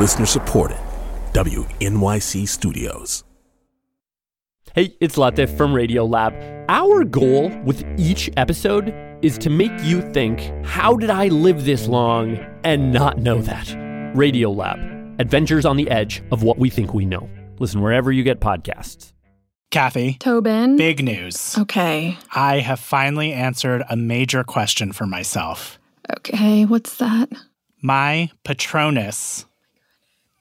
Listener supported. WNYC Studios. Hey, it's Latif from Radio Lab. Our goal with each episode is to make you think, how did I live this long and not know that? Radio Lab. adventures on the edge of what we think we know. Listen wherever you get podcasts. Kathy, Tobin. big news. Okay. I have finally answered a major question for myself. Okay, what's that? My Patronus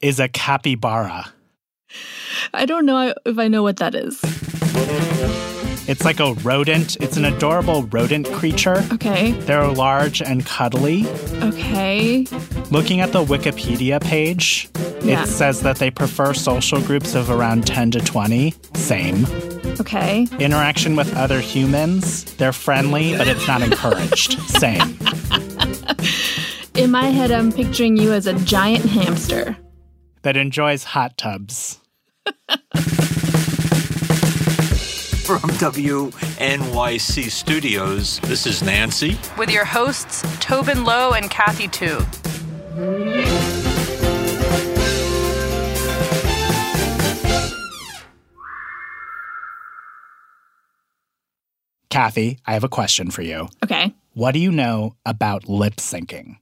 is a capybara. I don't know if I know what that is. It's like a rodent. It's an adorable rodent creature. Okay. They're large and cuddly. Okay. Looking at the Wikipedia page, Yeah. it says that they prefer social groups of around 10 to 20. Same. Okay. Interaction with other humans, they're friendly, but it's not encouraged. Same. In my head, I'm picturing you as a giant hamster. That enjoys hot tubs. From WNYC Studios, this is Nancy. with your hosts, Tobin Lowe and Kathy Tu. Kathy, I have a question for you. Okay. What do you know about lip syncing?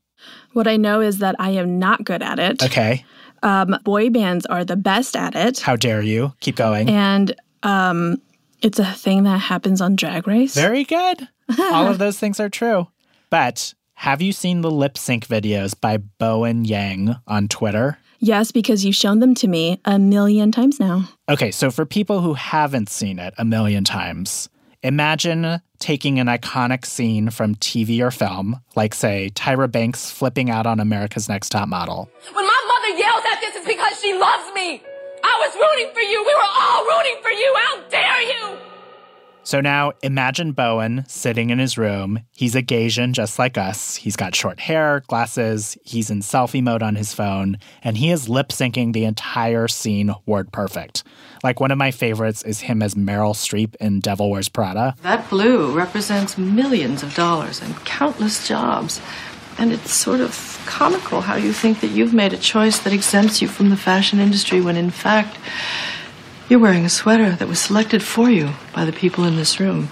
What I know is that I am not good at it. Okay. Um, boy bands are the best at it. How dare you? Keep going. And um, it's a thing that happens on Drag Race. Very good. All of those things are true. But have you seen the lip sync videos by Bowen Yang on Twitter? yes, because you've shown them to me a million times now. Okay, so for people who haven't seen it a million times, imagine taking an iconic scene from TV or film, like, say, Tyra Banks flipping out on America's Next Top Model. When my mother yells at this, is because she loves me. I was rooting for you. We were all rooting for you. How dare you? So now imagine Bowen sitting in his room. He's a Gaysian just like us. He's got short hair, glasses, he's in selfie mode on his phone, and he is lip syncing the entire scene word perfect. Like one of my favorites is him as Meryl Streep in Devil Wears Prada. That blue represents millions of dollars and countless jobs. And it's sort of comical how you think that you've made a choice that exempts you from the fashion industry when in fact you're wearing a sweater that was selected for you by the people in this room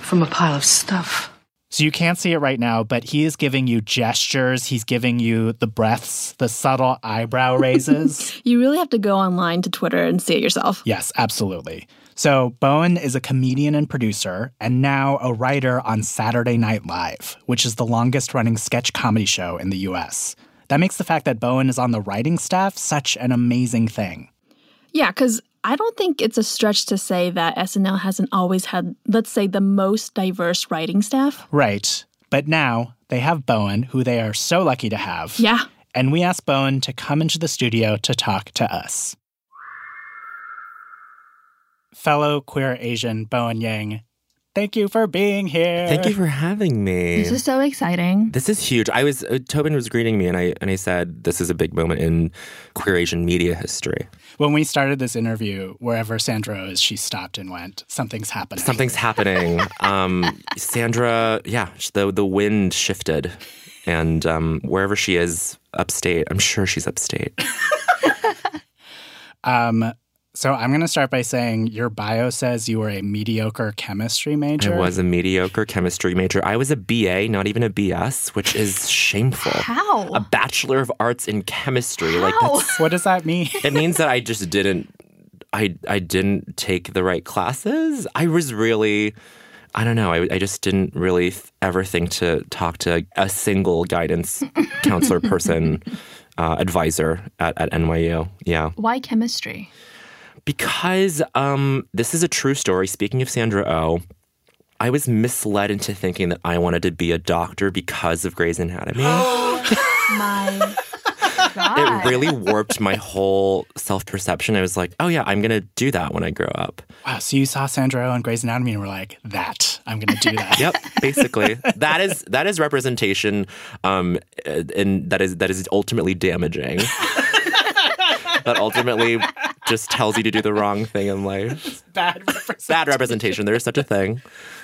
from a pile of stuff. So you can't see it right now, but he is giving you gestures. He's giving you the breaths, the subtle eyebrow raises. You really have to go online to Twitter and see it yourself. yes, absolutely. So Bowen is a comedian and producer, and now a writer on Saturday Night Live, which is the longest running sketch comedy show in the US. That makes the fact that Bowen is on the writing staff such an amazing thing. Yeah, because I don't think it's a stretch to say that SNL hasn't always had, let's say, the most diverse writing staff. Right. But now they have Bowen, who they are so lucky to have. Yeah. And we asked Bowen to come into the studio to talk to us. Fellow queer Asian Bowen Yang, thank you for being here. Thank you for having me. This is so exciting. This is huge. I was uh, Tobin was greeting me, and I and I said this is a big moment in queer Asian media history. When we started this interview, wherever Sandra is, she stopped and went, Something's happening. Something's happening. um, Sandra, yeah, the the wind shifted, and um, wherever she is upstate, I'm sure she's upstate. Um, so I'm going to start by saying your bio says you were a mediocre chemistry major. I was a mediocre chemistry major. I was a BA, not even a BS, which is shameful. How? A bachelor of arts in chemistry, like that's What does that mean? it means that I just didn't I I didn't take the right classes. I was really I don't know. I, I just didn't really th- ever think to talk to a single guidance counselor person, uh, advisor at, at NYU. Yeah. Why chemistry? Because um, this is a true story. Speaking of Sandra O, I was misled into thinking that I wanted to be a doctor because of Grey's Anatomy. My God. it really warped my whole self perception. I was like, oh, yeah, I'm going to do that when I grow up. Wow, so you saw Sandra Oh on Grey's Anatomy and were like, that, I'm going to do that. Yep, basically, that is that is representation, um, and that is that is ultimately damaging. that ultimately just tells you to do the wrong thing in life. Bad representation. Bad representation. There is such a thing.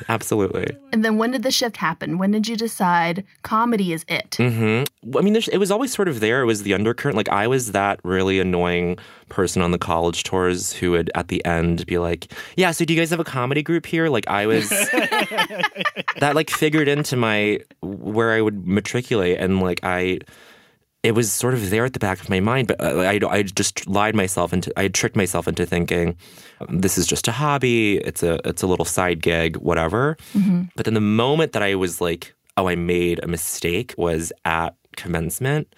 Absolutely. And then when did the shift happen? When did you decide comedy is it? hmm I mean, it was always sort of there. It was the undercurrent. Like I was that really annoying person on the college tours who would at the end be like, "Yeah, so do you guys have a comedy group here?" Like I was that like figured into my where I would matriculate, and like I. It was sort of there at the back of my mind, but uh, I, I just lied myself into. I tricked myself into thinking, this is just a hobby. It's a it's a little side gig, whatever. But then the moment that I was like, oh, I made a mistake was at commencement.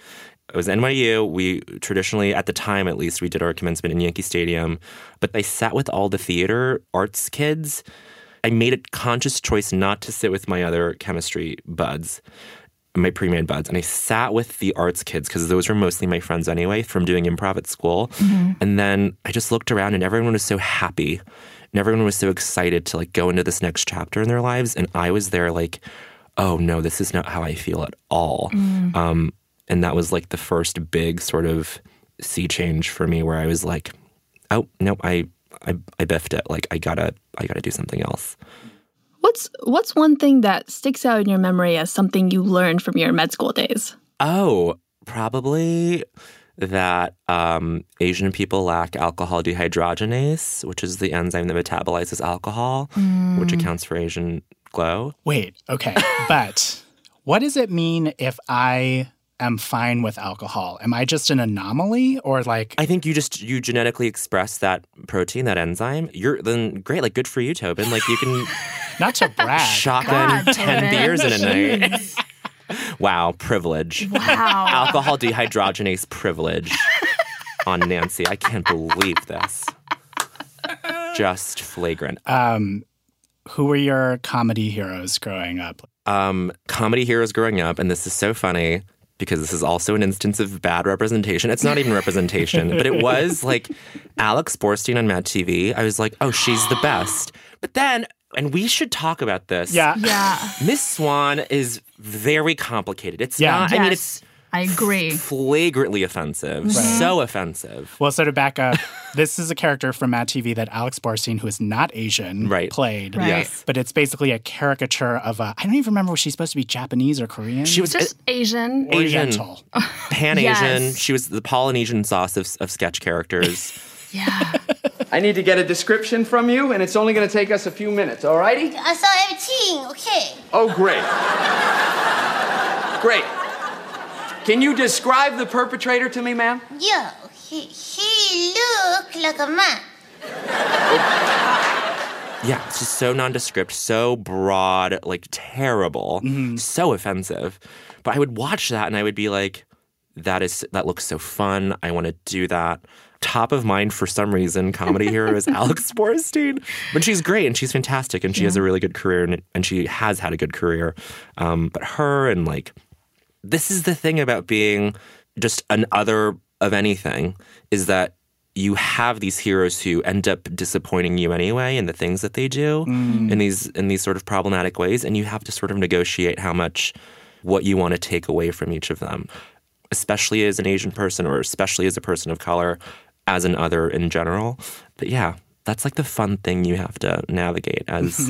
It was NYU. We traditionally, at the time at least, we did our commencement in Yankee Stadium. But I sat with all the theater arts kids. I made a conscious choice not to sit with my other chemistry buds, my pre-made buds. And I sat with the arts kids because those were mostly my friends anyway from doing improv at school. And then I just looked around and everyone was so happy. And everyone was so excited to like go into this next chapter in their lives. And I was there like, oh no, this is not how I feel at all. Um, and that was like the first big sort of sea change for me where I was like, oh no, I I, I biffed it. Like I gotta I gotta do something else. What's what's one thing that sticks out in your memory as something you learned from your med school days? Oh, probably that um, Asian people lack alcohol dehydrogenase, which is the enzyme that metabolizes alcohol, which accounts for Asian glow. Wait, okay. but what does it mean if I am fine with alcohol? Am I just an anomaly or like I think you just you genetically express that protein, that enzyme. You're then great, like good for you, Tobin. Like you can not to brag? shotgun God, ten Tobin. beers in a night. Wow, privilege. Wow. Alcohol dehydrogenase privilege on Nancy. I can't believe this. Just flagrant. um who were your comedy heroes growing up? um, comedy heroes growing up, and this is so funny because this is also an instance of bad representation. It's not even representation, but it was like Alex Borstein on Mad TV. I was like, oh, she's the best. But then, and we should talk about this. Yeah. Yeah. Miss Swan is very complicated. It's Yeah. not, I mean, it's I agree. flagrantly offensive. Mm-hmm. So offensive. Well, so to back up, this is a character from Mad TV that Alex Borstein, who is not Asian, Right. played. Right. Yes. But it's basically a caricature of a. I don't even remember if she's supposed to be Japanese or Korean. She was Just Asian. Asian. Oriental. Pan Asian. Yes. She was the Polynesian sauce of, of sketch characters. Yeah. I need to get a description from you, and it's only going to take us a few minutes, all righty? Uh, I saw everything, okay. Oh, great. great. Can you describe the perpetrator to me, ma'am? Yo, he, he looked like a man. Yeah, it's just so nondescript, so broad, like terrible, mm-hmm. so offensive. But I would watch that and I would be like, that is that looks so fun. I want to do that. Top of mind for some reason, comedy hero is Alex Borstein. But she's great and she's fantastic and she has a really good career and, and she has had a good career. Um, but her and like this is the thing about being just an other of anything is that you have these heroes who end up disappointing you anyway in the things that they do in these in these sort of problematic ways and you have to sort of negotiate how much what you want to take away from each of them especially as an asian person or especially as a person of color as an other in general but yeah that's like the fun thing you have to navigate as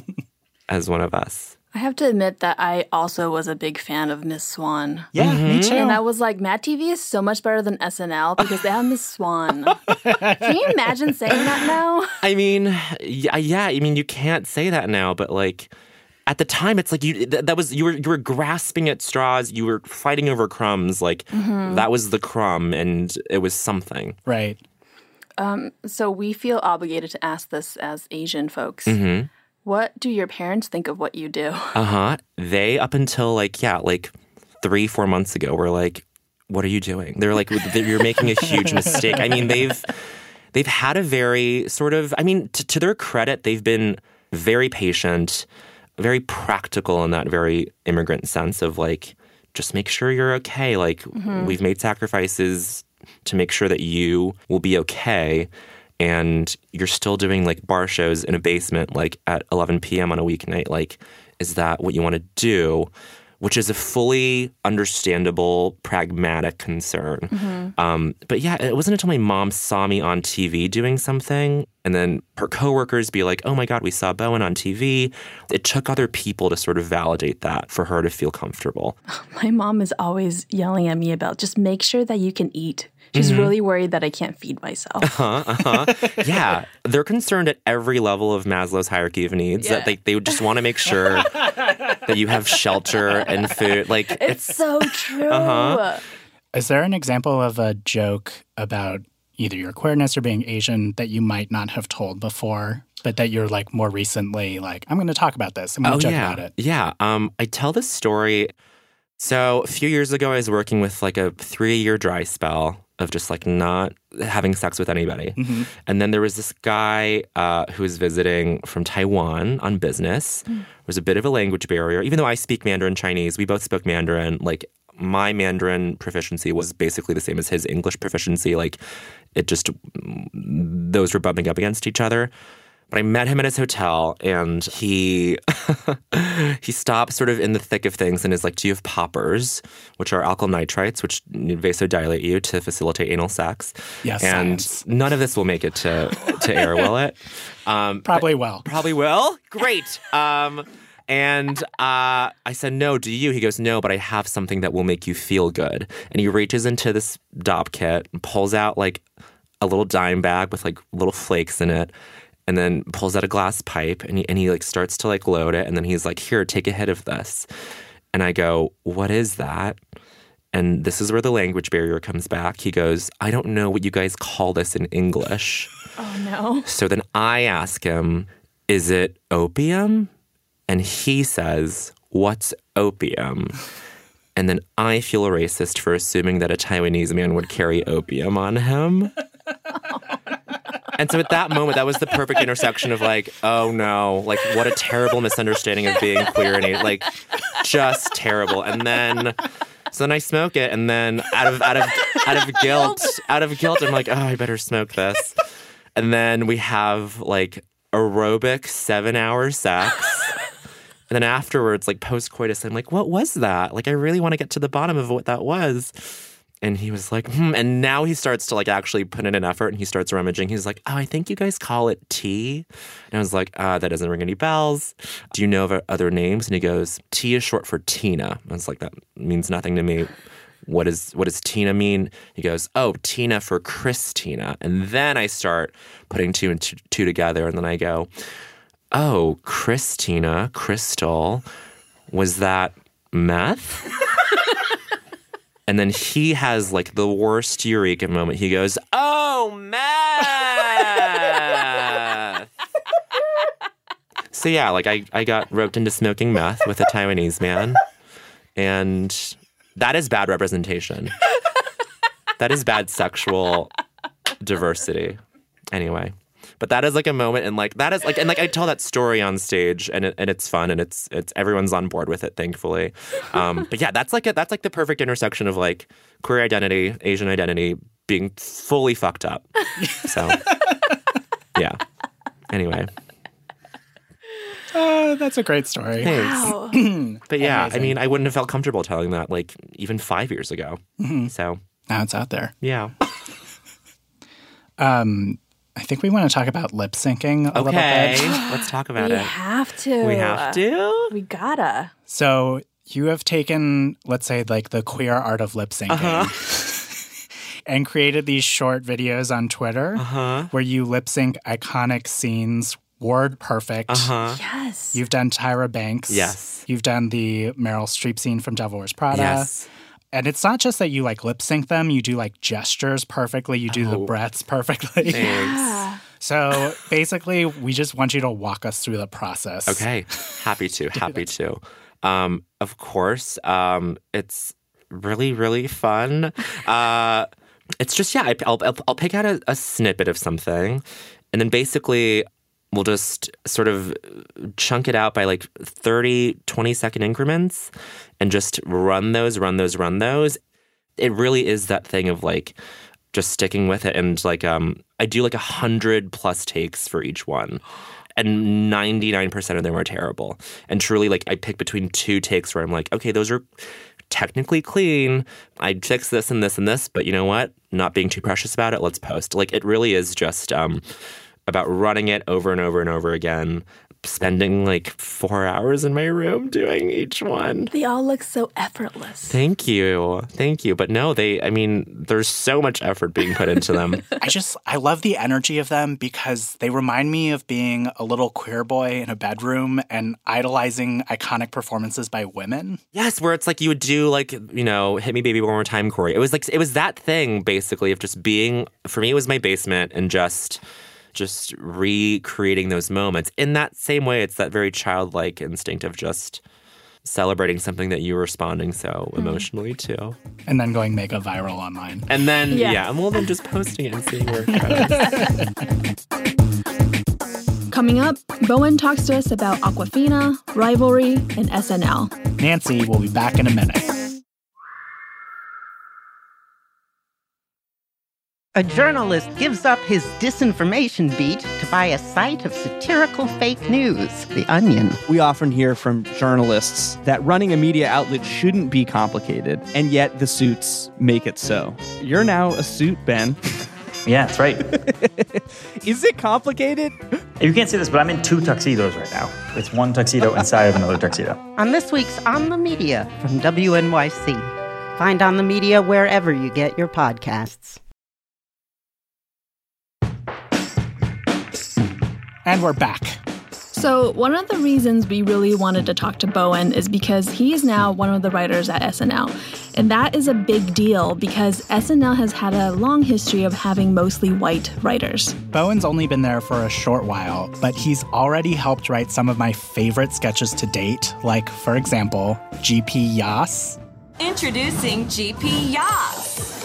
as one of us I have to admit that I also was a big fan of Miss Swan. Yeah, me mm-hmm. too. And I was like, Mad TV is so much better than SNL because they have Miss Swan. Can you imagine saying that now? I mean, yeah, yeah. I mean, you can't say that now, but like at the time, it's like you th- that was you were you were grasping at straws. You were fighting over crumbs. Like that was the crumb, and it was something. right. So we feel obligated to ask this as Asian folks. Mm-hmm. What do your parents think of what you do? Uh huh. They up until like yeah, like three four months ago were like, "What are you doing?" They're like, "You're making a huge mistake." I mean, they've they've had a very sort of. I mean, t- to their credit, they've been very patient, very practical in that very immigrant sense of like, just make sure you're okay. Like mm-hmm. we've made sacrifices to make sure that you will be okay. And you're still doing like bar shows in a basement, like at 11 p.m. on a weeknight. Like, is that what you want to do? Which is a fully understandable, pragmatic concern. Mhm. Um, but yeah, it wasn't until my mom saw me on TV doing something, and then her coworkers be like, "Oh my God, we saw Bowen on TV." It took other people to sort of validate that for her to feel comfortable. My mom is always yelling at me about just make sure that you can eat. She's Mhm. really worried that I can't feed myself. Uh-huh, uh-huh. yeah, they're concerned at every level of Maslow's hierarchy of needs Yeah. that they, they would just want to make sure that you have shelter and food. Like It's so true. Uh-huh. Is there an example of a joke about either your queerness or being Asian that you might not have told before, but that you're like more recently like, I'm going to talk about this. I'm going to joke Oh, yeah. about it. Yeah. Um, I tell this story. So a few years ago, I was working with like a three-year dry spell of just like not having sex with anybody. Mhm. And then there was this guy uh, who was visiting from Taiwan on business. There was a bit of a language barrier. Even though I speak Mandarin Chinese, we both spoke Mandarin. Like my Mandarin proficiency was basically the same as his English proficiency. Like it just, those were bumping up against each other. But I met him at his hotel and he he stopped sort of in the thick of things and is like, Do you have poppers, which are alkyl nitrites, which vasodilate you to facilitate anal sex? Yes, And science. none of this will make it to, to air, will it? Um, Probably will. Probably will. Great. Um, and uh, I said, No, do you? He goes, No, but I have something that will make you feel good. And he reaches into this Dopp kit and pulls out like a little dime bag with like little flakes in it and then pulls out a glass pipe and he, and he like starts to like load it. And then he's like here take a hit of this. And i go what is that? And this is where the language barrier comes back. He goes i don't know what you guys call this in english. Oh no. so then i ask him is it opium? And he says what's opium? And then i feel racist for assuming that a taiwanese man would carry opium on him and so at that moment, that was the perfect intersection of like, oh no, like what a terrible misunderstanding of being queer and like just terrible. And then so then I smoke it, and then out of out of out of guilt, out of guilt, I'm like, oh, I better smoke this. And then we have like aerobic seven hour sex. And then afterwards, like post coitus, I'm like, what was that? Like, I really want to get to the bottom of what that was. And he was like, hmm. And now he starts to like actually put in an effort and he starts rummaging. He's like, oh, I think you guys call it tea. And I was like, ah, that doesn't ring any bells. Do you know of other names? And he goes, T is short for Tina. I was like, that means nothing to me. What is what does Tina mean? He goes, oh, Tina for Christina. And then I start putting two and two together. And then I go, oh, Christina, Crystal, was that meth? and then he has like the worst eureka moment. He goes, oh, meth. so yeah, like I, I got roped into smoking meth with a Taiwanese man. And that is bad representation. that is bad sexual diversity. Anyway. But that is like a moment and like that is like and like I tell that story on stage and it, and it's fun and it's it's everyone's on board with it thankfully. Um, but yeah, that's like a, that's like the perfect intersection of like queer identity, Asian identity being fully fucked up. So yeah. Anyway, Oh, that's a great story. thanks. but yeah, I mean, I wouldn't have felt comfortable telling that like even 5 years ago. Mhm. So, Now it's out there. yeah. Um, I think we want to talk about lip syncing a little Okay. bit. Let's talk about we it. We have to. We have to? We gotta. So you have taken, let's say, like the queer art of lip syncing. Uh-huh. And created these short videos on Twitter Uh-huh. where you lip sync iconic scenes, word perfect. Uh-huh. Yes. You've done Tyra Banks. Yes. You've done the Meryl Streep scene from Devil Wears Prada. Yes. And it's not just that you like lip sync them, you do like gestures perfectly, you do the Oh. breaths perfectly. Thanks. So basically, we just want you to walk us through the process. Okay, happy to, happy to. Um, of course, um, it's really, really fun. Uh, it's just yeah, I, I'll, I'll I'll pick out a, a snippet of something, and then basically we'll just sort of chunk it out by like 30, 20 second increments, and just run those, run those, run those. It really is that thing of like just sticking with it and like um I do like a hundred plus takes for each one. and 99% of them are terrible. And truly, like, I pick between two takes where I'm like, okay, those are technically clean. I'd fix this and this and this, but you know what? Not being too precious about it, let's post. Like, it really is just um, about running it over and over and over again spending like four hours in my room doing each one. They all look so effortless. Thank you. Thank you. But no, they, I mean, there's so much effort being put into them. I just, I love the energy of them because they remind me of being a little queer boy in a bedroom and idolizing iconic performances by women. Yes, where it's like you would do like, you know, hit me baby one more time, Corey. It was like, it was that thing basically of just being, for me, it was my basement and just, just recreating those moments. In that same way, it's that very childlike instinct of just celebrating something that you're responding so Hmm. emotionally to. And then going mega viral online. And then, Yeah. yeah, well, then just posting it and seeing where it goes. Coming up, Bowen talks to us about Awkwafina, rivalry, and SNL. Nancy will be back in a minute. A journalist gives up his disinformation beat to buy a site of satirical fake news, The Onion. We often hear from journalists that running a media outlet shouldn't be complicated, and yet the suits make it so. You're now a suit, Ben. Yeah, that's right. Is it complicated? You can't see this, but I'm in two tuxedos right now. It's one tuxedo inside of another tuxedo. On this week's On the Media from WNYC. Find On the Media wherever you get your podcasts. And we're back. So, one of the reasons we really wanted to talk to Bowen is because he is now one of the writers at SNL. And that is a big deal because SNL has had a long history of having mostly white writers. Bowen's only been there for a short while, but he's already helped write some of my favorite sketches to date, like, for example, GP Yas. Introducing GP Yas.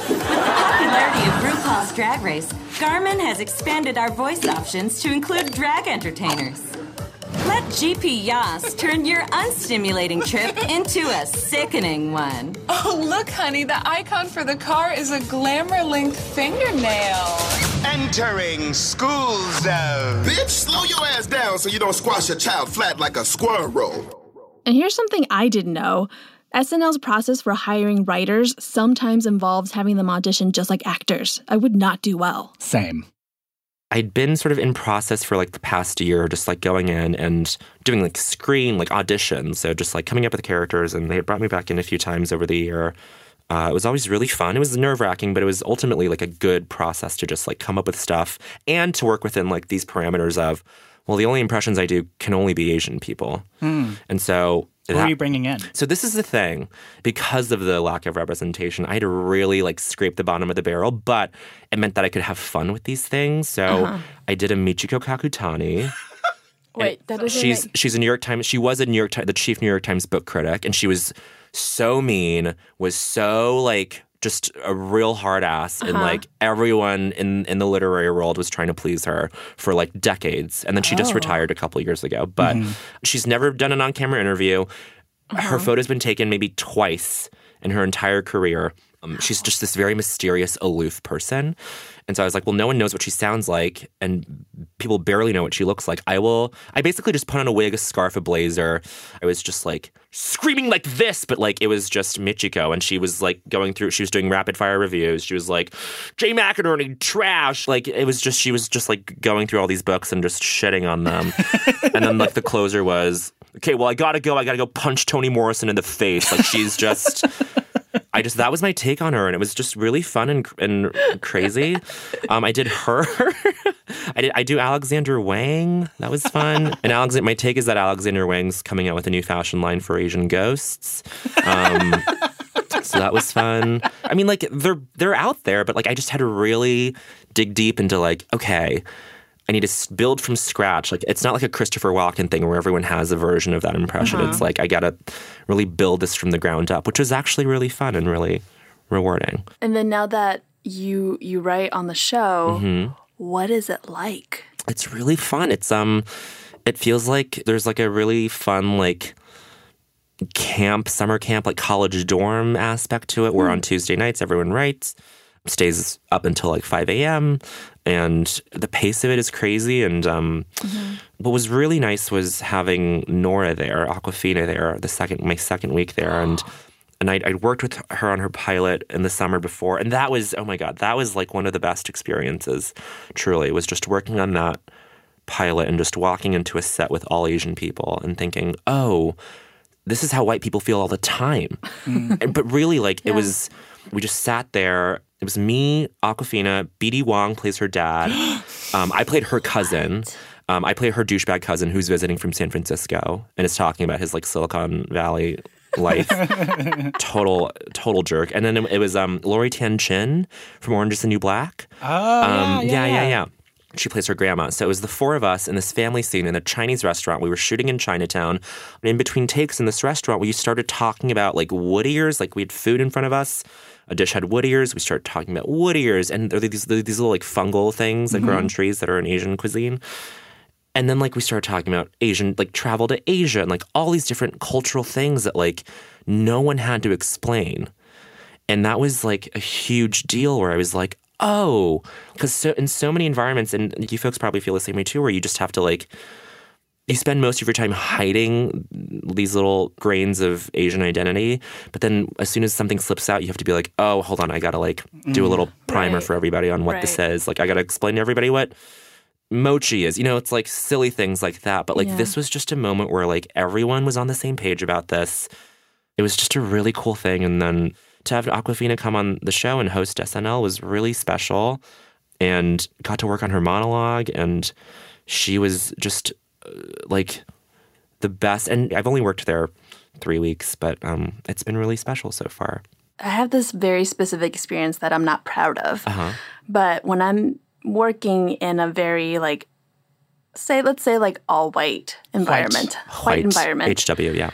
RuPaul's Drag Race, Garmin has expanded our voice options to include drag entertainers. Let GP Yas turn your unstimulating trip into a sickening one. Oh, look, honey, the icon for the car is a glamour link fingernail. Entering school zone. Bitch, slow your ass down so you don't squash your child flat like a squirrel. And here's something I didn't know. SNL's process for hiring writers sometimes involves having them audition just like actors. I would not do well. Same. I'd been sort of in process for like the past year, just like going in and doing like screen, like auditions. So just like coming up with characters, and they had brought me back in a few times over the year. Uh, it was always really fun. It was nerve wracking, but it was ultimately like a good process to just like come up with stuff and to work within like these parameters of, well, the only impressions I do can only be Asian people. Hmm. And so Who are you bringing in? so this is the thing. Because of the lack of representation, I had to really like scrape the bottom of the barrel, but it meant that I could have fun with these things. So Uh-huh. I did a Michiko Kakutani. Wait, that doesn't She's make... she's a New York Times. She was a New York Times, the chief New York Times book critic, and she was so mean, was so like just a real hard ass, and Uh-huh. like everyone in in the literary world was trying to please her for like decades, and then she just Oh. retired a couple years ago. But Mm-hmm. she's never done an on camera interview. Her Uh-huh. photo's been taken maybe twice in her entire career. Um, she's just this very mysterious, aloof person. And so I was like, well, no one knows what she sounds like, and people barely know what she looks like. I will, I basically just put on a wig, a scarf, a blazer. I was just like screaming like this, but like it was just Michiko. And she was like going through, she was doing rapid fire reviews. She was like, Jay McInerney, trash. Like it was just, she was just like going through all these books and just shitting on them. and then like the closer was, okay, well, I gotta go. I gotta go punch Toni Morrison in the face. Like she's just. I just that was my take on her, and it was just really fun and and crazy. Um, I did her. I did. I do Alexander Wang. That was fun. And Alexander, my take is that Alexander Wang's coming out with a new fashion line for Asian ghosts. Um, so that was fun. I mean, like they're they're out there, but like I just had to really dig deep into like, okay, I need to build from scratch. Like it's not like a Christopher Walken thing where everyone has a version of that impression. Uh-huh. It's like I gotta really build this from the ground up, which was actually really fun and really rewarding. And then now that you you write on the show, hmm what is it like? It's really fun. It's um, it feels like there's like a really fun like camp, summer camp, like college dorm aspect to it. Where on Tuesday nights everyone writes, stays up until like five a.m. and the pace of it is crazy. And um, what was really nice was having Nora there, Awkwafina there, the second my second week there, and and I'd, I'd worked with her on her pilot in the summer before, and that was oh my god, that was like one of the best experiences. Truly, was just working on that pilot and just walking into a set with all Asian people and thinking, oh, this is how white people feel all the time. And- but really, like it was, we just sat there. It was me, Awkwafina, BD Wong plays her dad. Um, I played her cousin. Um, I play her douchebag cousin who's visiting from San Francisco and is talking about his like Silicon Valley life. total, total jerk. And then it, it was um, Lori Tan Chinn from Orange is the New Black. Oh, Um, yeah, yeah, yeah. yeah. She plays her grandma. So it was the four of us in this family scene in a Chinese restaurant. We were shooting in Chinatown. And in between takes in this restaurant, we started talking about like wood ears. Like we had food in front of us. A dish had wood ears. We started talking about wood ears. And there are these, these little like fungal things that grow on mm-hmm. trees that are in Asian cuisine. And then like we started talking about Asian like travel to Asia and like all these different cultural things that like no one had to explain. And that was like a huge deal where I was like, oh, because so, in so many environments, and you folks probably feel the same way too, where you just have to like, you spend most of your time hiding these little grains of Asian identity. But then as soon as something slips out, you have to be like, oh, hold on, I got to like do a Mm. little primer Right. for everybody on what this is. Like, I got to explain to everybody what mochi is. You know, it's like silly things like that. But like, Yeah. this was just a moment where like everyone was on the same page about this it was just a really cool thing. And then to have Awkwafina come on the show and host SNL was really special and got to work on her monologue. And she was just uh, like the best. And I've only worked there three weeks, but um, it's been really special so far. I have this very specific experience that I'm not proud of. Uh huh. But when I'm working in a very like say let's say like all white environment, white, environment, HW, yeah.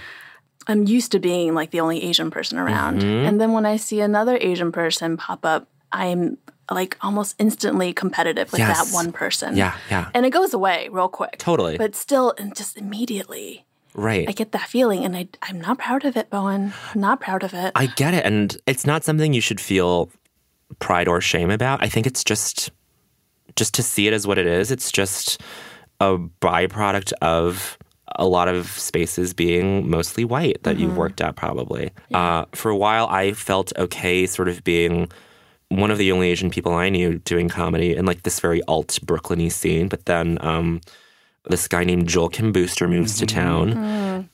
I'm used to being like the only Asian person around. Mhm. And then when I see another Asian person pop up, I'm like almost instantly competitive with Yes. that one person. Yeah, yeah. And it goes away real quick. Totally. But still, and just immediately, Right. I get that feeling, and I, I'm not proud of it, Bowen. Not proud of it. I get it. And it's not something you should feel pride or shame about. I think it's just just to see it as what it is. It's just a byproduct of a lot of spaces being mostly white that you've Mhm. worked at probably. Uh, for a while I felt okay sort of being one of the only Asian people I knew doing comedy in like this very alt Brooklyny scene. But then um, this guy named Joel Kim Booster moves to town.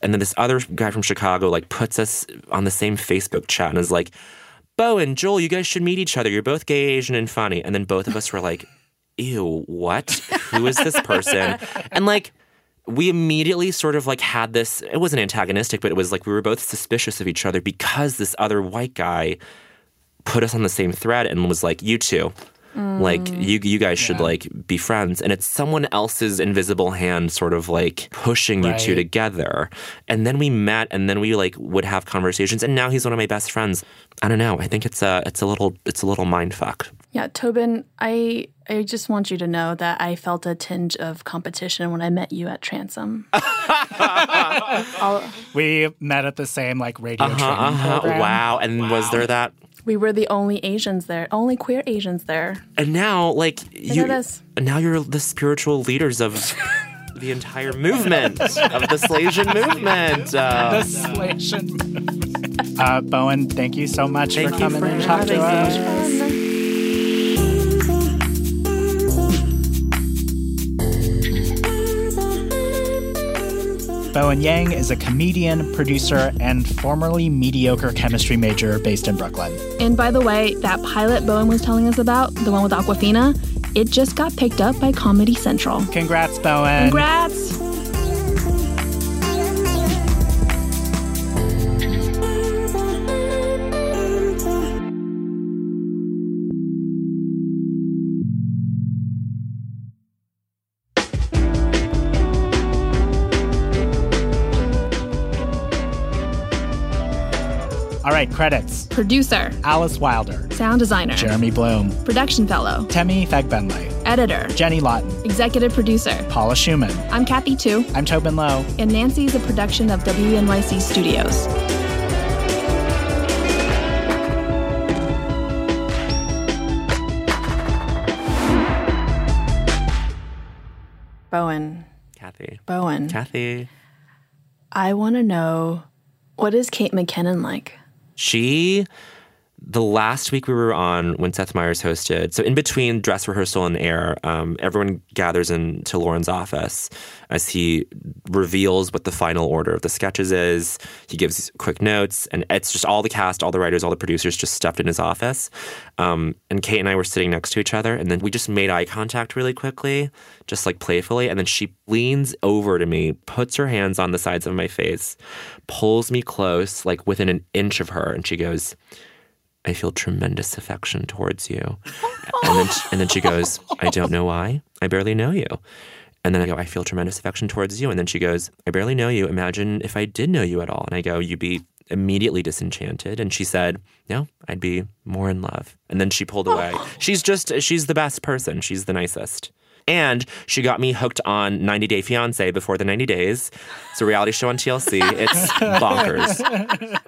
And then this other guy from Chicago like puts us on the same Facebook chat and is like, Bo and Joel, you guys should meet each other. You're both gay, Asian, and funny. And then both of us were like, ew, what? Who is this person? and like, we immediately sort of like had this, it wasn't antagonistic, but it was like we were both suspicious of each other because this other white guy put us on the same thread and was like, you two. Like Mm. you, you guys should like be friends, and it's someone else's invisible hand, sort of like pushing you two together. And then we met, and then we like would have conversations. And now he's one of my best friends. I don't know. I think it's a, it's a little, it's a little mind fuck. Yeah, Tobin, I I just want you to know that I felt a tinge of competition when I met you at Transom. We met at the same like radio Uh-huh, training uh-huh. program. Wow. And was there that? We were the only Asians there, only queer Asians there. And now, like you, at now you're the spiritual leaders of the entire movement of the Slasian movement. Uh, the Slasian. Uh, Bowen, thank you so much Thank for coming for and talking to us. Bowen Yang is a comedian, producer, and formerly mediocre chemistry major based in Brooklyn. And by the way, that pilot Bowen was telling us about, the one with Awkwafina, it just got picked up by Comedy Central. Congrats, Bowen. Congrats! All right, credits. Producer Alice Wilder. Sound designer Jeremy Bloom. Production fellow Temi Fegbenle. Editor Jenny Lawton. Executive producer Paula Szuchman. I'm Kathy Tu. I'm Tobin Lowe. And Nancy is a production of WNYC Studios. Bowen. Kathy. Bowen. Kathy. I want to know what is Kate McKinnon like? She, the last week we were on when Seth Meyers hosted, so in between dress rehearsal and air, um, everyone gathers into Lorne's office as he reveals what the final order of the sketches is. He gives quick notes, and it's just all the cast, all the writers, all the producers just stuffed in his office. Um, and Kate and I were sitting next to each other, and then we just made eye contact really quickly, just like playfully. And then she leans over to me, puts her hands on the sides of my face, pulls me close, like within an inch of her, and she goes, I feel tremendous affection towards you. And then, and then she goes, I don't know why. I barely know you. And then I go, I feel tremendous affection towards you. And then she goes, I barely know you. Imagine if I did know you at all. And I go, you'd be immediately disenchanted. And she said, No, I'd be more in love. And then she pulled away. She's just, she's the best person. She's the nicest. And she got me hooked on 90 Day Fiance before the 90 days. It's a reality show on TLC. It's bonkers.